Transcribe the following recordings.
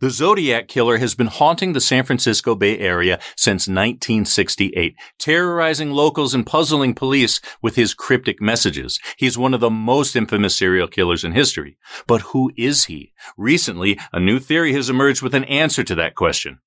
The Zodiac Killer has been haunting the San Francisco Bay Area since 1968, terrorizing locals and puzzling police with his cryptic messages. He's one of the most infamous serial killers in history. But who is he? Recently, a new theory has emerged with an answer to that question.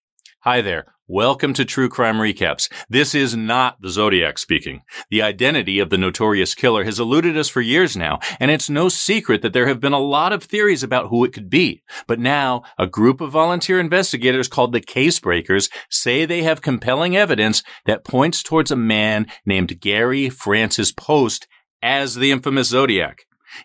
Hi there. Welcome to True Crime Recaps. This is not the Zodiac speaking. The identity of the notorious killer has eluded us for years now, and it's no secret that there have been a lot of theories about who it could be. But now, a group of volunteer investigators called the Case Breakers say they have compelling evidence that points towards a man named Gary Francis Poste as the infamous Zodiac.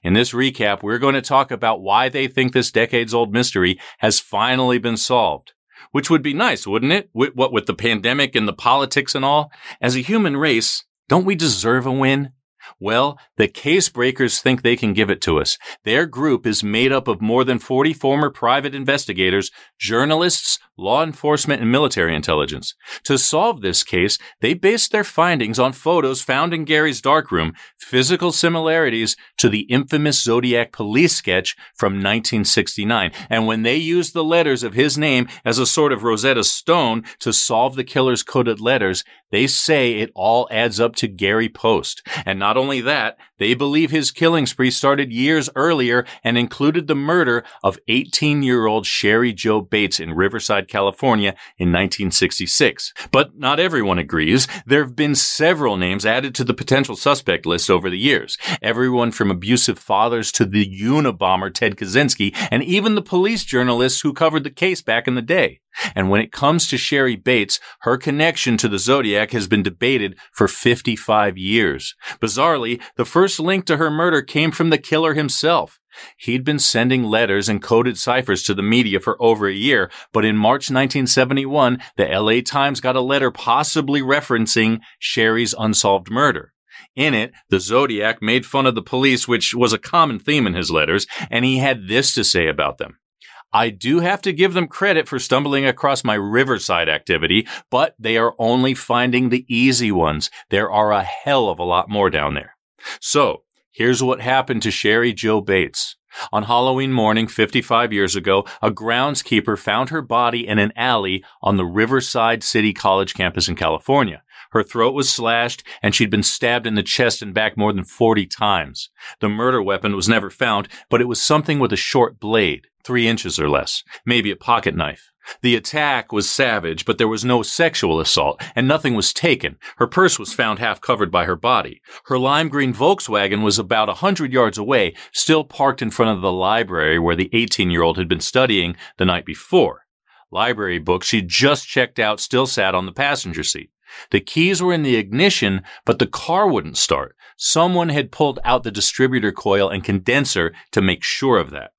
In this recap, we're going to talk about why they think this decades old mystery has finally been solved which would be nice, wouldn't it? With, what with the pandemic and the politics and all? As a human race, don't we deserve a win? Well, the case breakers think they can give it to us. Their group is made up of more than 40 former private investigators, journalists, law enforcement, and military intelligence. To solve this case, they based their findings on photos found in Gary's darkroom, physical similarities to the infamous Zodiac police sketch from 1969. And when they used the letters of his name as a sort of Rosetta Stone to solve the killer's coded letters, they say it all adds up to Gary Poste. And not only that, they believe his killing spree started years earlier and included the murder of 18 year old Sherry Jo Bates in Riverside, California in 1966. But not everyone agrees. There have been several names added to the potential suspect list over the years. Everyone from abusive fathers to the Unabomber Ted Kaczynski and even the police journalists who covered the case back in the day. And when it comes to Sherry Bates, her connection to the Zodiac has been debated for 55 years. Bizarrely, the first link to her murder came from the killer himself. He'd been sending letters and coded ciphers to the media for over a year, but in March 1971, the LA Times got a letter possibly referencing Sherry's unsolved murder. In it, the Zodiac made fun of the police, which was a common theme in his letters, and he had this to say about them. I do have to give them credit for stumbling across my Riverside activity, but they are only finding the easy ones. There are a hell of a lot more down there. So, here's what happened to Sherry Jo Bates. On Halloween morning 55 years ago, a groundskeeper found her body in an alley on the Riverside City College campus in California. Her throat was slashed and she'd been stabbed in the chest and back more than 40 times. The murder weapon was never found, but it was something with a short blade three inches or less, maybe a pocket knife. The attack was savage, but there was no sexual assault, and nothing was taken. Her purse was found half covered by her body. Her lime green Volkswagen was about a hundred yards away, still parked in front of the library where the 18 year old had been studying the night before. Library books she'd just checked out still sat on the passenger seat. The keys were in the ignition, but the car wouldn't start. Someone had pulled out the distributor coil and condenser to make sure of that.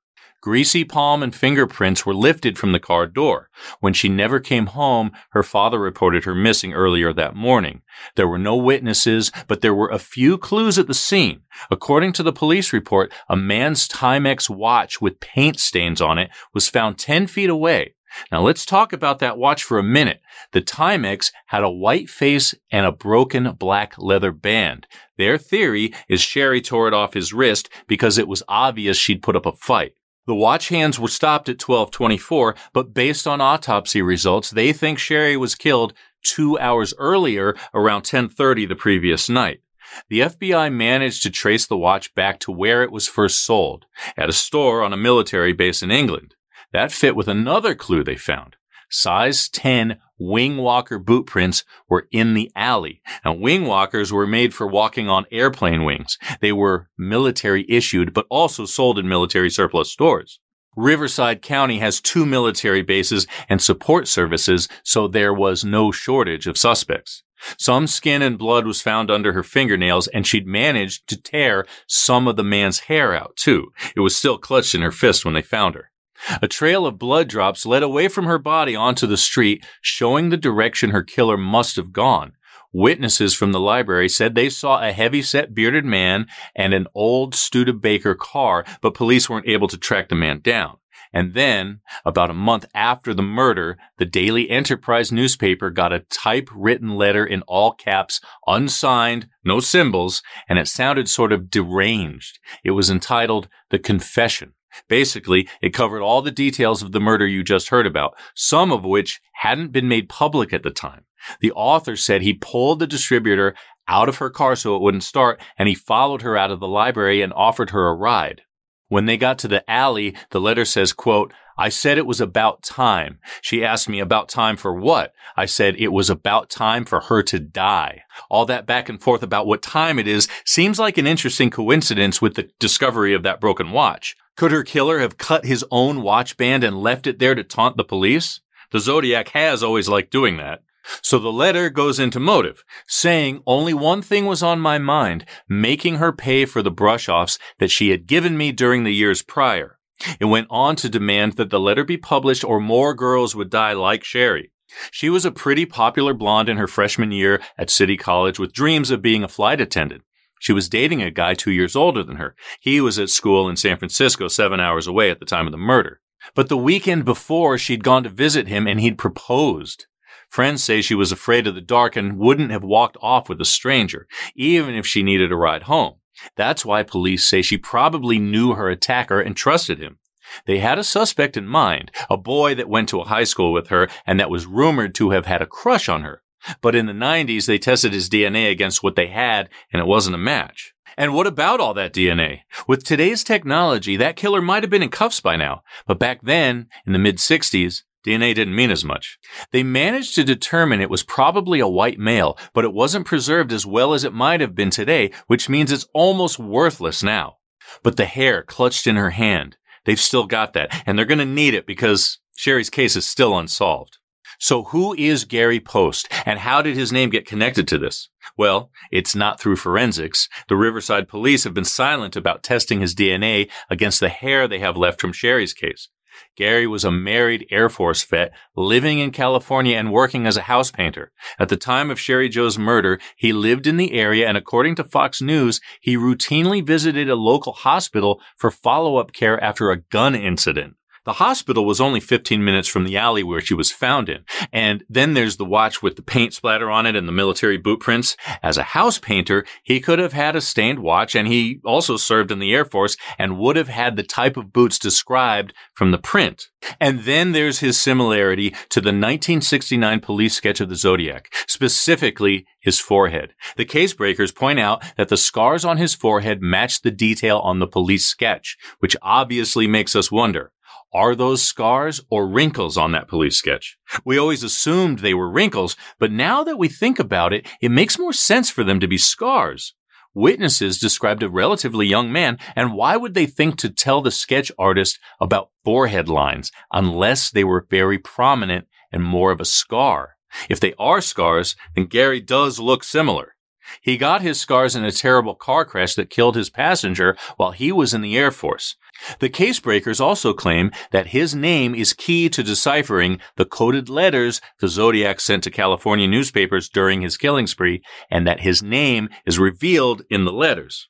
Greasy palm and fingerprints were lifted from the car door. When she never came home, her father reported her missing earlier that morning. There were no witnesses, but there were a few clues at the scene. According to the police report, a man's Timex watch with paint stains on it was found 10 feet away. Now let's talk about that watch for a minute. The Timex had a white face and a broken black leather band. Their theory is Sherry tore it off his wrist because it was obvious she'd put up a fight. The watch hands were stopped at 1224, but based on autopsy results, they think Sherry was killed two hours earlier, around 1030 the previous night. The FBI managed to trace the watch back to where it was first sold, at a store on a military base in England. That fit with another clue they found size 10 wing walker boot prints were in the alley. Now, wing walkers were made for walking on airplane wings. They were military issued, but also sold in military surplus stores. Riverside County has two military bases and support services, so there was no shortage of suspects. Some skin and blood was found under her fingernails, and she'd managed to tear some of the man's hair out, too. It was still clutched in her fist when they found her. A trail of blood drops led away from her body onto the street, showing the direction her killer must have gone. Witnesses from the library said they saw a heavy-set bearded man and an old Studebaker car, but police weren't able to track the man down. And then, about a month after the murder, the Daily Enterprise newspaper got a typewritten letter in all caps, unsigned, no symbols, and it sounded sort of deranged. It was entitled The Confession. Basically, it covered all the details of the murder you just heard about, some of which hadn't been made public at the time. The author said he pulled the distributor out of her car so it wouldn't start, and he followed her out of the library and offered her a ride. When they got to the alley, the letter says, quote, I said it was about time. She asked me about time for what? I said it was about time for her to die. All that back and forth about what time it is seems like an interesting coincidence with the discovery of that broken watch. Could her killer have cut his own watch band and left it there to taunt the police? The Zodiac has always liked doing that. So the letter goes into motive, saying only one thing was on my mind, making her pay for the brush offs that she had given me during the years prior. It went on to demand that the letter be published or more girls would die like Sherry. She was a pretty popular blonde in her freshman year at City College with dreams of being a flight attendant. She was dating a guy two years older than her. He was at school in San Francisco, seven hours away at the time of the murder. But the weekend before, she'd gone to visit him and he'd proposed. Friends say she was afraid of the dark and wouldn't have walked off with a stranger, even if she needed a ride home. That's why police say she probably knew her attacker and trusted him. They had a suspect in mind, a boy that went to a high school with her and that was rumored to have had a crush on her. But in the 90s, they tested his DNA against what they had and it wasn't a match. And what about all that DNA? With today's technology, that killer might have been in cuffs by now. But back then, in the mid 60s, DNA didn't mean as much. They managed to determine it was probably a white male, but it wasn't preserved as well as it might have been today, which means it's almost worthless now. But the hair clutched in her hand, they've still got that, and they're going to need it because Sherry's case is still unsolved. So who is Gary Poste and how did his name get connected to this? Well, it's not through forensics. The Riverside police have been silent about testing his DNA against the hair they have left from Sherry's case. Gary was a married Air Force vet living in California and working as a house painter. At the time of Sherry Jo's murder, he lived in the area and according to Fox News, he routinely visited a local hospital for follow-up care after a gun incident. The hospital was only 15 minutes from the alley where she was found in. And then there's the watch with the paint splatter on it and the military boot prints. As a house painter, he could have had a stained watch and he also served in the Air Force and would have had the type of boots described from the print. And then there's his similarity to the 1969 police sketch of the Zodiac, specifically his forehead. The case breakers point out that the scars on his forehead match the detail on the police sketch, which obviously makes us wonder, are those scars or wrinkles on that police sketch? We always assumed they were wrinkles, but now that we think about it, it makes more sense for them to be scars. Witnesses described a relatively young man, and why would they think to tell the sketch artist about forehead lines unless they were very prominent and more of a scar? If they are scars, then Gary does look similar. He got his scars in a terrible car crash that killed his passenger while he was in the Air Force. The case breakers also claim that his name is key to deciphering the coded letters the Zodiac sent to California newspapers during his killing spree, and that his name is revealed in the letters.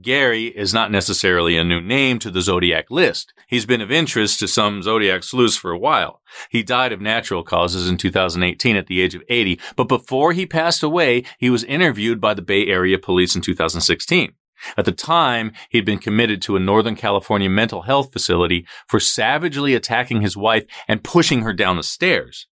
Gary is not necessarily a new name to the Zodiac list. He's been of interest to some Zodiac sleuths for a while. He died of natural causes in 2018 at the age of 80, but before he passed away, he was interviewed by the Bay Area Police in 2016. At the time, he'd been committed to a Northern California mental health facility for savagely attacking his wife and pushing her down the stairs.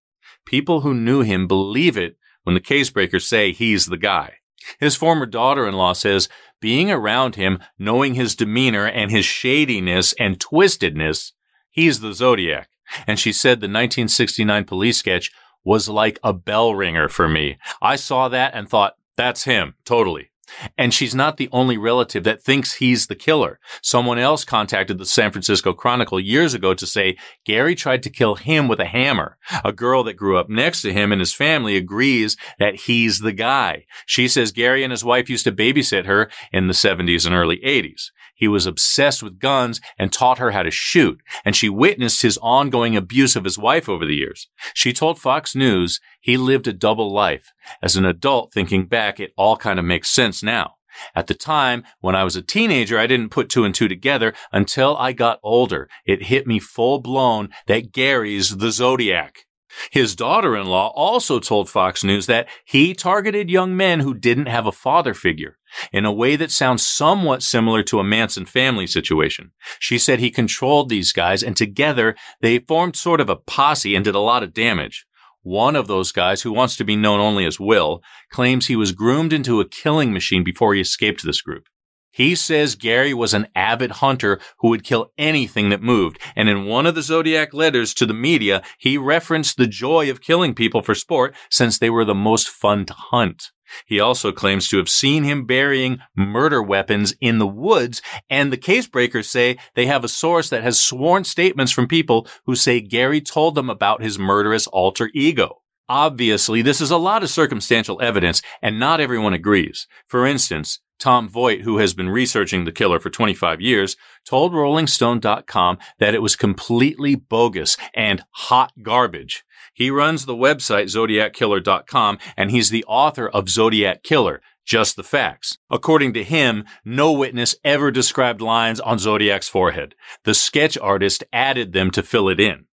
People who knew him believe it when the casebreakers say he's the guy. His former daughter-in-law says being around him, knowing his demeanor and his shadiness and twistedness, he's the Zodiac. And she said the 1969 police sketch was like a bell ringer for me. I saw that and thought, that's him, totally. And she's not the only relative that thinks he's the killer. Someone else contacted the San Francisco Chronicle years ago to say Gary tried to kill him with a hammer. A girl that grew up next to him and his family agrees that he's the guy. She says Gary and his wife used to babysit her in the 70s and early 80s. He was obsessed with guns and taught her how to shoot, and she witnessed his ongoing abuse of his wife over the years. She told Fox News he lived a double life. As an adult, thinking back, it all kind of makes sense now. At the time, when I was a teenager, I didn't put two and two together until I got older. It hit me full blown that Gary's the Zodiac. His daughter-in-law also told Fox News that he targeted young men who didn't have a father figure in a way that sounds somewhat similar to a Manson family situation. She said he controlled these guys and together they formed sort of a posse and did a lot of damage. One of those guys, who wants to be known only as Will, claims he was groomed into a killing machine before he escaped this group. He says Gary was an avid hunter who would kill anything that moved. And in one of the Zodiac letters to the media, he referenced the joy of killing people for sport since they were the most fun to hunt. He also claims to have seen him burying murder weapons in the woods, and the case breakers say they have a source that has sworn statements from people who say Gary told them about his murderous alter ego. Obviously, this is a lot of circumstantial evidence, and not everyone agrees. For instance, Tom Voigt, who has been researching the killer for 25 years, told RollingStone.com that it was completely bogus and hot garbage. He runs the website ZodiacKiller.com and he's the author of Zodiac Killer, just the facts. According to him, no witness ever described lines on Zodiac's forehead. The sketch artist added them to fill it in.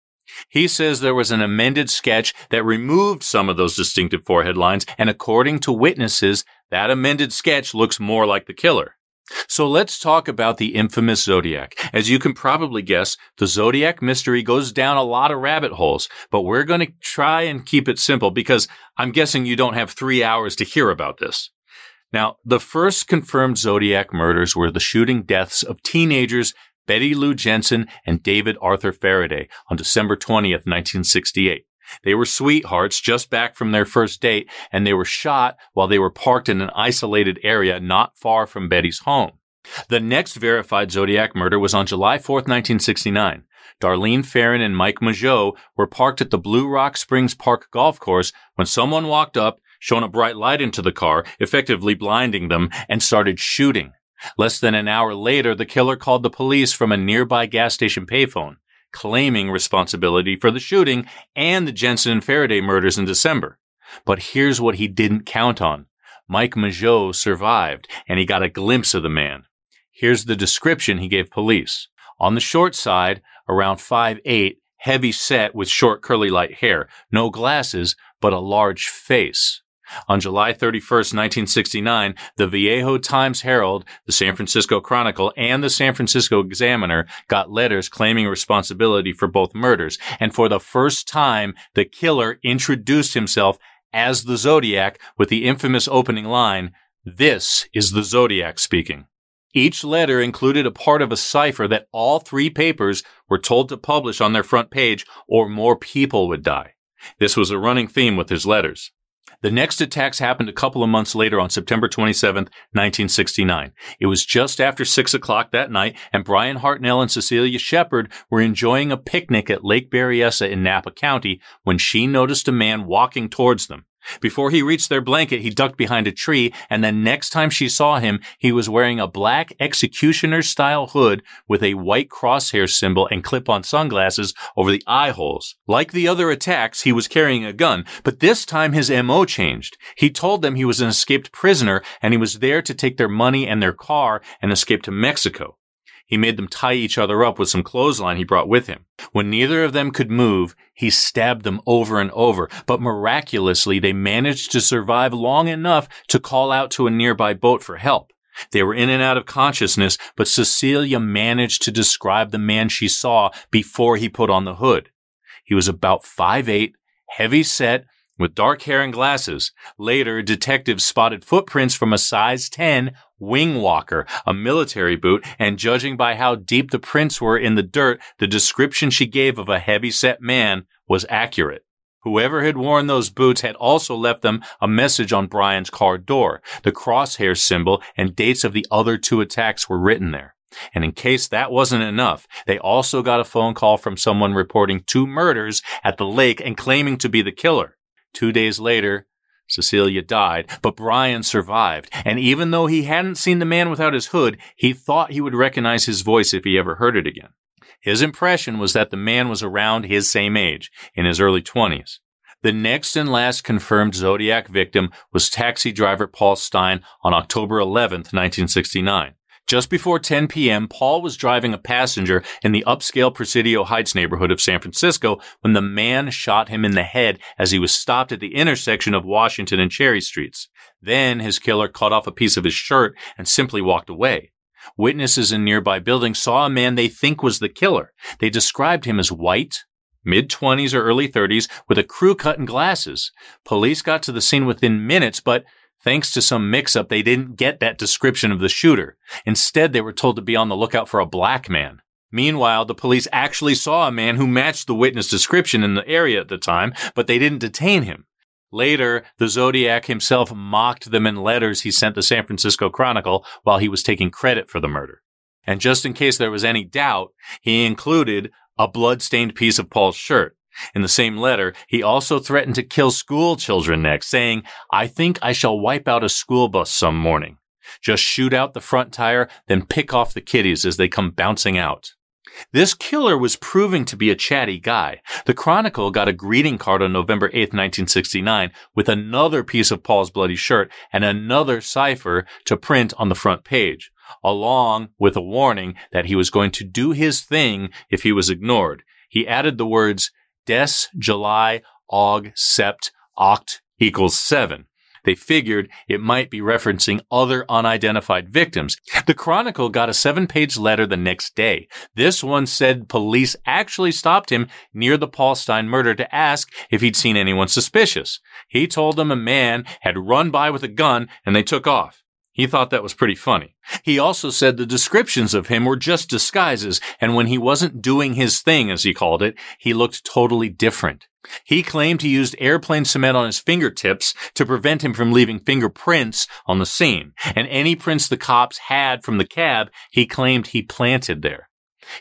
He says there was an amended sketch that removed some of those distinctive forehead lines, and according to witnesses, that amended sketch looks more like the killer. So let's talk about the infamous Zodiac. As you can probably guess, the Zodiac mystery goes down a lot of rabbit holes, but we're going to try and keep it simple because I'm guessing you don't have three hours to hear about this. Now, the first confirmed Zodiac murders were the shooting deaths of teenagers Betty Lou Jensen and David Arthur Faraday on December 20th, 1968. They were sweethearts just back from their first date and they were shot while they were parked in an isolated area not far from Betty's home. The next verified Zodiac murder was on July 4, 1969. Darlene Ferrin and Mike Mageau were parked at the Blue Rock Springs Park golf course when someone walked up, shone a bright light into the car, effectively blinding them, and started shooting. Less than an hour later, the killer called the police from a nearby gas station payphone claiming responsibility for the shooting and the Jensen and Faraday murders in December. But here's what he didn't count on. Mike Mageau survived and he got a glimpse of the man. Here's the description he gave police. On the short side, around 5'8", heavy set with short curly light hair, no glasses, but a large face. On July 31, 1969, the Vallejo Times Herald, the San Francisco Chronicle, and the San Francisco Examiner got letters claiming responsibility for both murders. And for the first time, the killer introduced himself as the Zodiac with the infamous opening line, This is the Zodiac speaking. Each letter included a part of a cipher that all three papers were told to publish on their front page or more people would die. This was a running theme with his letters. The next attacks happened a couple of months later on September 27, 1969. It was just after 6 o'clock that night, and Brian Hartnell and Cecilia Shepard were enjoying a picnic at Lake Berryessa in Napa County when she noticed a man walking towards them. Before he reached their blanket, he ducked behind a tree, and the next time she saw him, he was wearing a black executioner style hood with a white crosshair symbol and clip on sunglasses over the eye holes. Like the other attacks, he was carrying a gun, but this time his MO changed. He told them he was an escaped prisoner and he was there to take their money and their car and escape to Mexico. He made them tie each other up with some clothesline he brought with him. When neither of them could move, he stabbed them over and over, but miraculously they managed to survive long enough to call out to a nearby boat for help. They were in and out of consciousness, but Cecilia managed to describe the man she saw before he put on the hood. He was about five eight, heavy set, with dark hair and glasses. Later, detectives spotted footprints from a size 10 wing walker, a military boot, and judging by how deep the prints were in the dirt, the description she gave of a heavy-set man was accurate. Whoever had worn those boots had also left them a message on Brian's car door. The crosshair symbol and dates of the other two attacks were written there. And in case that wasn't enough, they also got a phone call from someone reporting two murders at the lake and claiming to be the killer. Two days later, Cecelia died, but Brian survived. And even though he hadn't seen the man without his hood, he thought he would recognize his voice if he ever heard it again. His impression was that the man was around his same age, in his early 20s. The next and last confirmed Zodiac victim was taxi driver Paul Stine on October 11, 1969. Just before 10 p.m., Paul was driving a passenger in the upscale Presidio Heights neighborhood of San Francisco when the man shot him in the head as he was stopped at the intersection of Washington and Cherry Streets. Then his killer cut off a piece of his shirt and simply walked away. Witnesses in nearby buildings saw a man they think was the killer. They described him as white, mid 20s or early 30s, with a crew cut and glasses. Police got to the scene within minutes, but Thanks to some mix up, they didn't get that description of the shooter. Instead, they were told to be on the lookout for a black man. Meanwhile, the police actually saw a man who matched the witness description in the area at the time, but they didn't detain him. Later, the Zodiac himself mocked them in letters he sent the San Francisco Chronicle while he was taking credit for the murder. And just in case there was any doubt, he included a blood-stained piece of Paul's shirt. In the same letter, he also threatened to kill school children next, saying, I think I shall wipe out a school bus some morning. Just shoot out the front tire, then pick off the kiddies as they come bouncing out. This killer was proving to be a chatty guy. The Chronicle got a greeting card on November 8, 1969, with another piece of Paul's bloody shirt and another cipher to print on the front page, along with a warning that he was going to do his thing if he was ignored. He added the words, Des, July, Aug, Sept, Oct equals 7. They figured it might be referencing other unidentified victims. The Chronicle got a seven page letter the next day. This one said police actually stopped him near the Paul Stine murder to ask if he'd seen anyone suspicious. He told them a man had run by with a gun and they took off. He thought that was pretty funny. He also said the descriptions of him were just disguises, and when he wasn't doing his thing, as he called it, he looked totally different. He claimed he used airplane cement on his fingertips to prevent him from leaving fingerprints on the scene, and any prints the cops had from the cab, he claimed he planted there.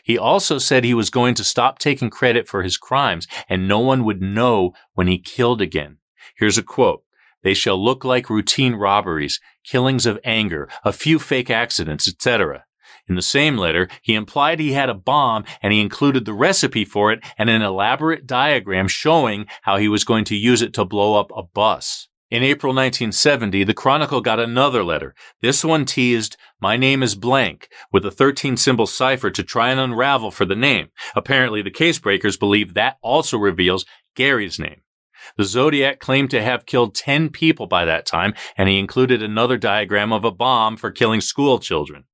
He also said he was going to stop taking credit for his crimes and no one would know when he killed again. Here's a quote. They shall look like routine robberies, killings of anger, a few fake accidents, etc. In the same letter, he implied he had a bomb and he included the recipe for it and an elaborate diagram showing how he was going to use it to blow up a bus. In April 1970, the Chronicle got another letter. This one teased, My name is blank, with a 13 symbol cipher to try and unravel for the name. Apparently, the case breakers believe that also reveals Gary's name. The Zodiac claimed to have killed 10 people by that time, and he included another diagram of a bomb for killing school children.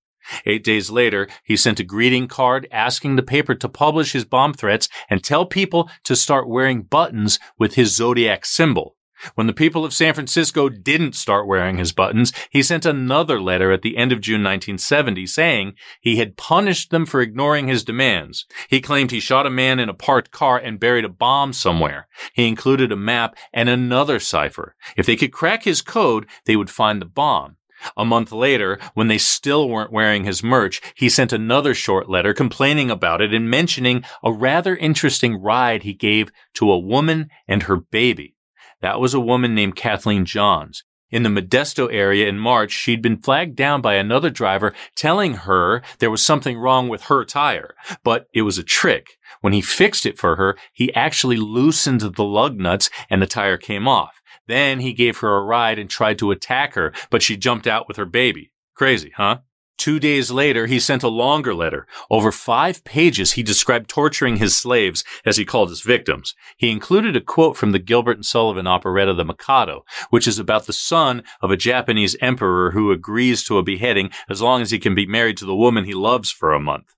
Eight days later, he sent a greeting card asking the paper to publish his bomb threats and tell people to start wearing buttons with his Zodiac symbol. When the people of San Francisco didn't start wearing his buttons, he sent another letter at the end of June 1970 saying he had punished them for ignoring his demands. He claimed he shot a man in a parked car and buried a bomb somewhere. He included a map and another cipher. If they could crack his code, they would find the bomb. A month later, when they still weren't wearing his merch, he sent another short letter complaining about it and mentioning a rather interesting ride he gave to a woman and her baby. That was a woman named Kathleen Johns. In the Modesto area in March, she'd been flagged down by another driver telling her there was something wrong with her tire, but it was a trick. When he fixed it for her, he actually loosened the lug nuts and the tire came off. Then he gave her a ride and tried to attack her, but she jumped out with her baby. Crazy, huh? Two days later, he sent a longer letter. Over five pages, he described torturing his slaves, as he called his victims. He included a quote from the Gilbert and Sullivan operetta The Mikado, which is about the son of a Japanese emperor who agrees to a beheading as long as he can be married to the woman he loves for a month.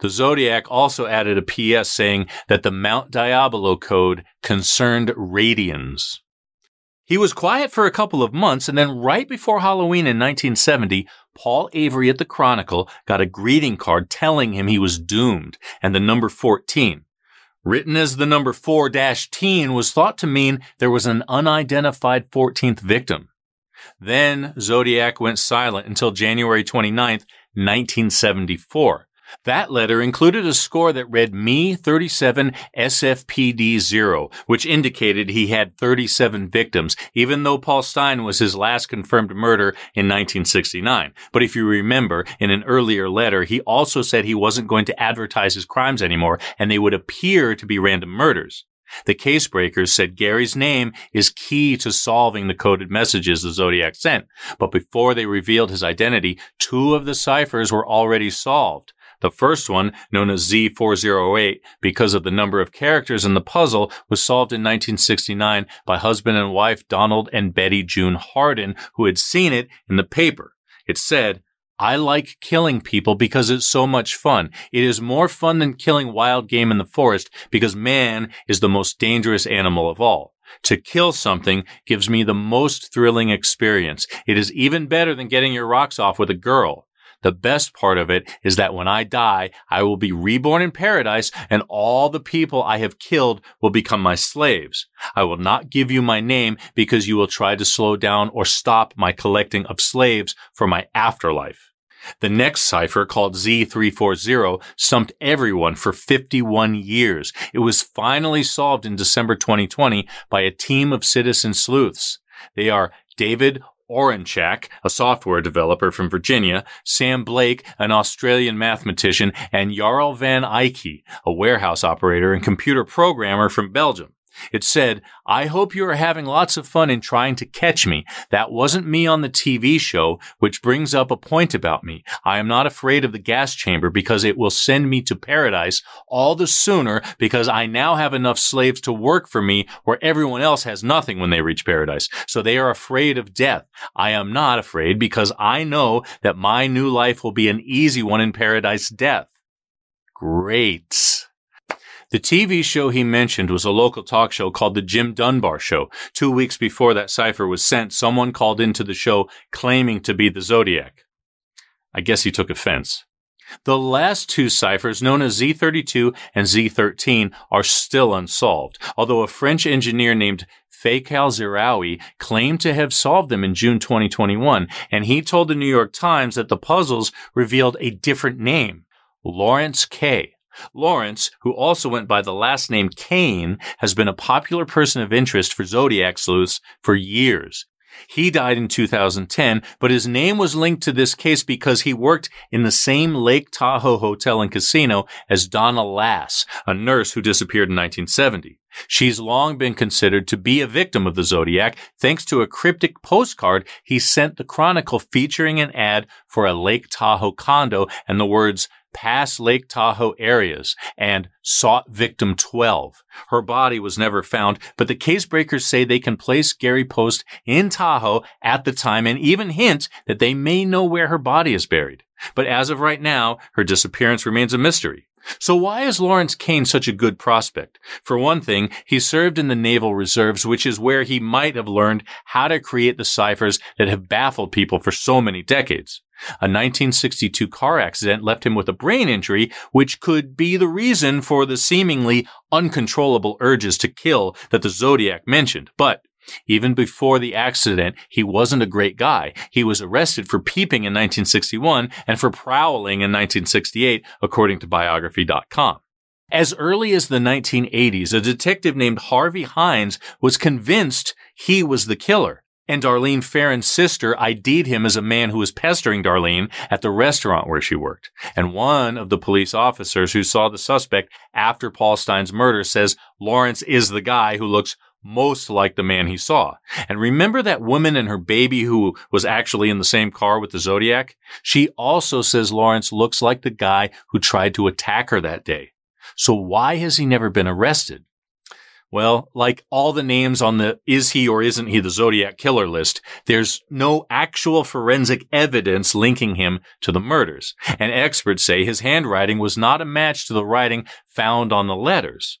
The Zodiac also added a PS saying that the Mount Diablo code concerned radians. He was quiet for a couple of months, and then right before Halloween in 1970, Paul Avery at the Chronicle got a greeting card telling him he was doomed and the number 14. Written as the number 4-teen was thought to mean there was an unidentified 14th victim. Then Zodiac went silent until January 29, 1974. That letter included a score that read Me 37 SFPD 0, which indicated he had 37 victims, even though Paul Stine was his last confirmed murder in 1969. But if you remember, in an earlier letter, he also said he wasn't going to advertise his crimes anymore and they would appear to be random murders. The case breakers said Gary's name is key to solving the coded messages the Zodiac sent, but before they revealed his identity, two of the ciphers were already solved. The first one, known as Z408, because of the number of characters in the puzzle, was solved in 1969 by husband and wife Donald and Betty June Harden, who had seen it in the paper. It said, I like killing people because it's so much fun. It is more fun than killing wild game in the forest because man is the most dangerous animal of all. To kill something gives me the most thrilling experience. It is even better than getting your rocks off with a girl. The best part of it is that when I die, I will be reborn in paradise and all the people I have killed will become my slaves. I will not give you my name because you will try to slow down or stop my collecting of slaves for my afterlife. The next cipher, called Z340, stumped everyone for 51 years. It was finally solved in December 2020 by a team of citizen sleuths. They are David Oranchak, a software developer from Virginia, Sam Blake, an Australian mathematician, and Jarl van Eyck, a warehouse operator and computer programmer from Belgium. It said, I hope you are having lots of fun in trying to catch me. That wasn't me on the TV show, which brings up a point about me. I am not afraid of the gas chamber because it will send me to paradise all the sooner because I now have enough slaves to work for me where everyone else has nothing when they reach paradise. So they are afraid of death. I am not afraid because I know that my new life will be an easy one in paradise death. Great. The TV show he mentioned was a local talk show called The Jim Dunbar Show. Two weeks before that cipher was sent, someone called into the show claiming to be the Zodiac. I guess he took offense. The last two ciphers, known as Z32 and Z13, are still unsolved, although a French engineer named Faisal Ziraoui claimed to have solved them in June 2021, and he told the New York Times that the puzzles revealed a different name, Lawrence K. Lawrence, who also went by the last name Kane, has been a popular person of interest for Zodiac sleuths for years. He died in 2010, but his name was linked to this case because he worked in the same Lake Tahoe hotel and casino as Donna Lass, a nurse who disappeared in 1970. She's long been considered to be a victim of the Zodiac thanks to a cryptic postcard he sent the Chronicle featuring an ad for a Lake Tahoe condo and the words, past Lake Tahoe areas and sought victim 12. Her body was never found, but the case breakers say they can place Gary Poste in Tahoe at the time and even hint that they may know where her body is buried. But as of right now, her disappearance remains a mystery. So why is Lawrence Kane such a good prospect? For one thing, he served in the Naval Reserves, which is where he might have learned how to create the ciphers that have baffled people for so many decades. A 1962 car accident left him with a brain injury, which could be the reason for the seemingly uncontrollable urges to kill that the Zodiac mentioned. But even before the accident, he wasn't a great guy. He was arrested for peeping in 1961 and for prowling in 1968, according to biography.com. As early as the 1980s, a detective named Harvey Hines was convinced he was the killer and Darlene Ferrin's sister ID'd him as a man who was pestering Darlene at the restaurant where she worked. And one of the police officers who saw the suspect after Paul Stine's murder says Lawrence is the guy who looks most like the man he saw. And remember that woman and her baby who was actually in the same car with the Zodiac? She also says Lawrence looks like the guy who tried to attack her that day. So why has he never been arrested? Well, like all the names on the is he or isn't he the Zodiac killer list, there's no actual forensic evidence linking him to the murders. And experts say his handwriting was not a match to the writing found on the letters.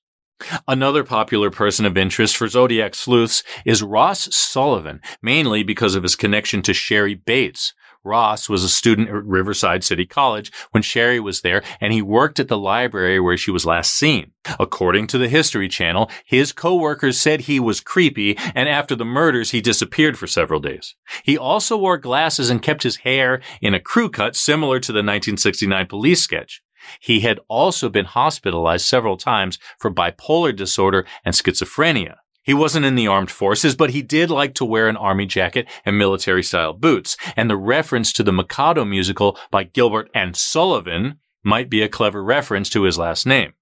Another popular person of interest for Zodiac sleuths is Ross Sullivan, mainly because of his connection to Sherry Bates, Ross was a student at Riverside City College when Sherry was there, and he worked at the library where she was last seen. According to the History Channel, his coworkers said he was creepy, and after the murders, he disappeared for several days. He also wore glasses and kept his hair in a crew cut similar to the 1969 police sketch. He had also been hospitalized several times for bipolar disorder and schizophrenia. He wasn't in the armed forces, but he did like to wear an army jacket and military style boots. And the reference to the Mikado musical by Gilbert and Sullivan might be a clever reference to his last name.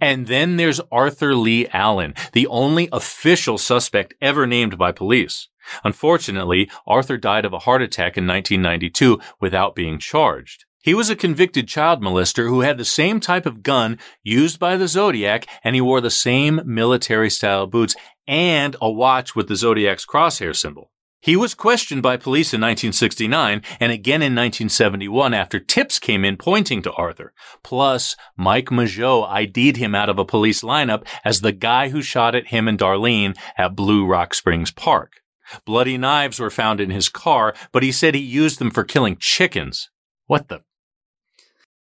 And then there's Arthur Lee Allen, the only official suspect ever named by police. Unfortunately, Arthur died of a heart attack in 1992 without being charged. He was a convicted child molester who had the same type of gun used by the Zodiac and he wore the same military style boots and a watch with the Zodiac's crosshair symbol. He was questioned by police in 1969 and again in 1971 after tips came in pointing to Arthur. Plus, Mike Mageau ID'd him out of a police lineup as the guy who shot at him and Darlene at Blue Rock Springs Park. Bloody knives were found in his car, but he said he used them for killing chickens. What the?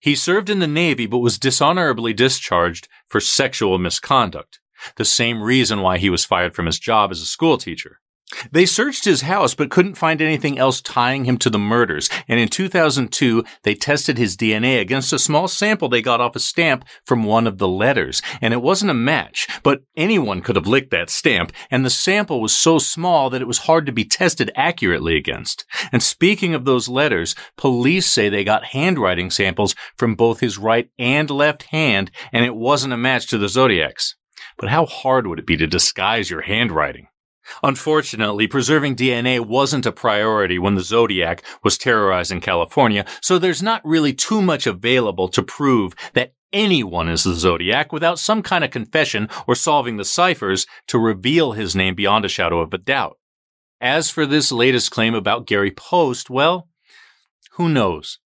He served in the Navy but was dishonorably discharged for sexual misconduct. The same reason why he was fired from his job as a schoolteacher. They searched his house but couldn't find anything else tying him to the murders. And in 2002, they tested his DNA against a small sample they got off a stamp from one of the letters. And it wasn't a match, but anyone could have licked that stamp. And the sample was so small that it was hard to be tested accurately against. And speaking of those letters, police say they got handwriting samples from both his right and left hand, and it wasn't a match to the Zodiac's. But how hard would it be to disguise your handwriting? Unfortunately, preserving DNA wasn't a priority when the Zodiac was terrorizing California, so there's not really too much available to prove that anyone is the Zodiac without some kind of confession or solving the ciphers to reveal his name beyond a shadow of a doubt. As for this latest claim about Gary Poste, well, who knows?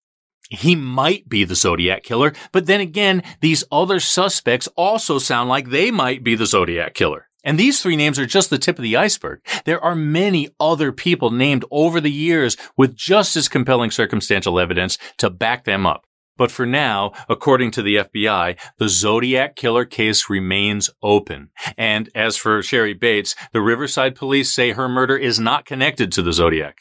He might be the Zodiac killer, but then again, these other suspects also sound like they might be the Zodiac killer. And these three names are just the tip of the iceberg. There are many other people named over the years with just as compelling circumstantial evidence to back them up. But for now, according to the FBI, the Zodiac killer case remains open. And as for Sherry Bates, the Riverside police say her murder is not connected to the Zodiac.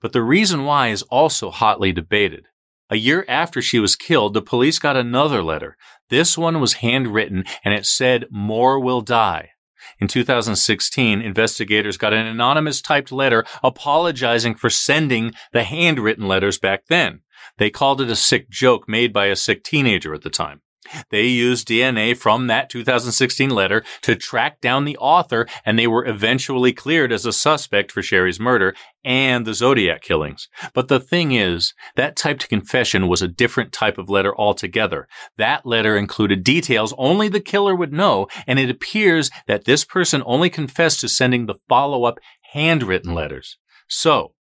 But the reason why is also hotly debated. A year after she was killed, the police got another letter. This one was handwritten and it said, more will die. In 2016, investigators got an anonymous typed letter apologizing for sending the handwritten letters back then. They called it a sick joke made by a sick teenager at the time. They used DNA from that 2016 letter to track down the author, and they were eventually cleared as a suspect for Sherry's murder and the Zodiac killings. But the thing is, that typed confession was a different type of letter altogether. That letter included details only the killer would know, and it appears that this person only confessed to sending the follow-up handwritten letters. So,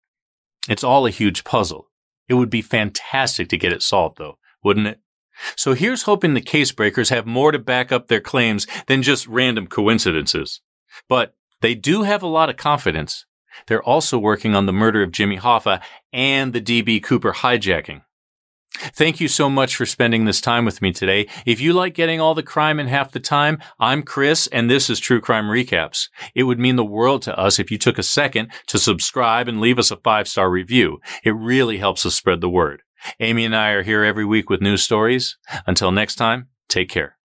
it's all a huge puzzle. It would be fantastic to get it solved, though, wouldn't it? So here's hoping the case breakers have more to back up their claims than just random coincidences. But they do have a lot of confidence. They're also working on the murder of Jimmy Hoffa and the DB Cooper hijacking. Thank you so much for spending this time with me today. If you like getting all the crime in half the time, I'm Chris and this is True Crime Recaps. It would mean the world to us if you took a second to subscribe and leave us a five star review. It really helps us spread the word. Amy and I are here every week with news stories. Until next time, take care.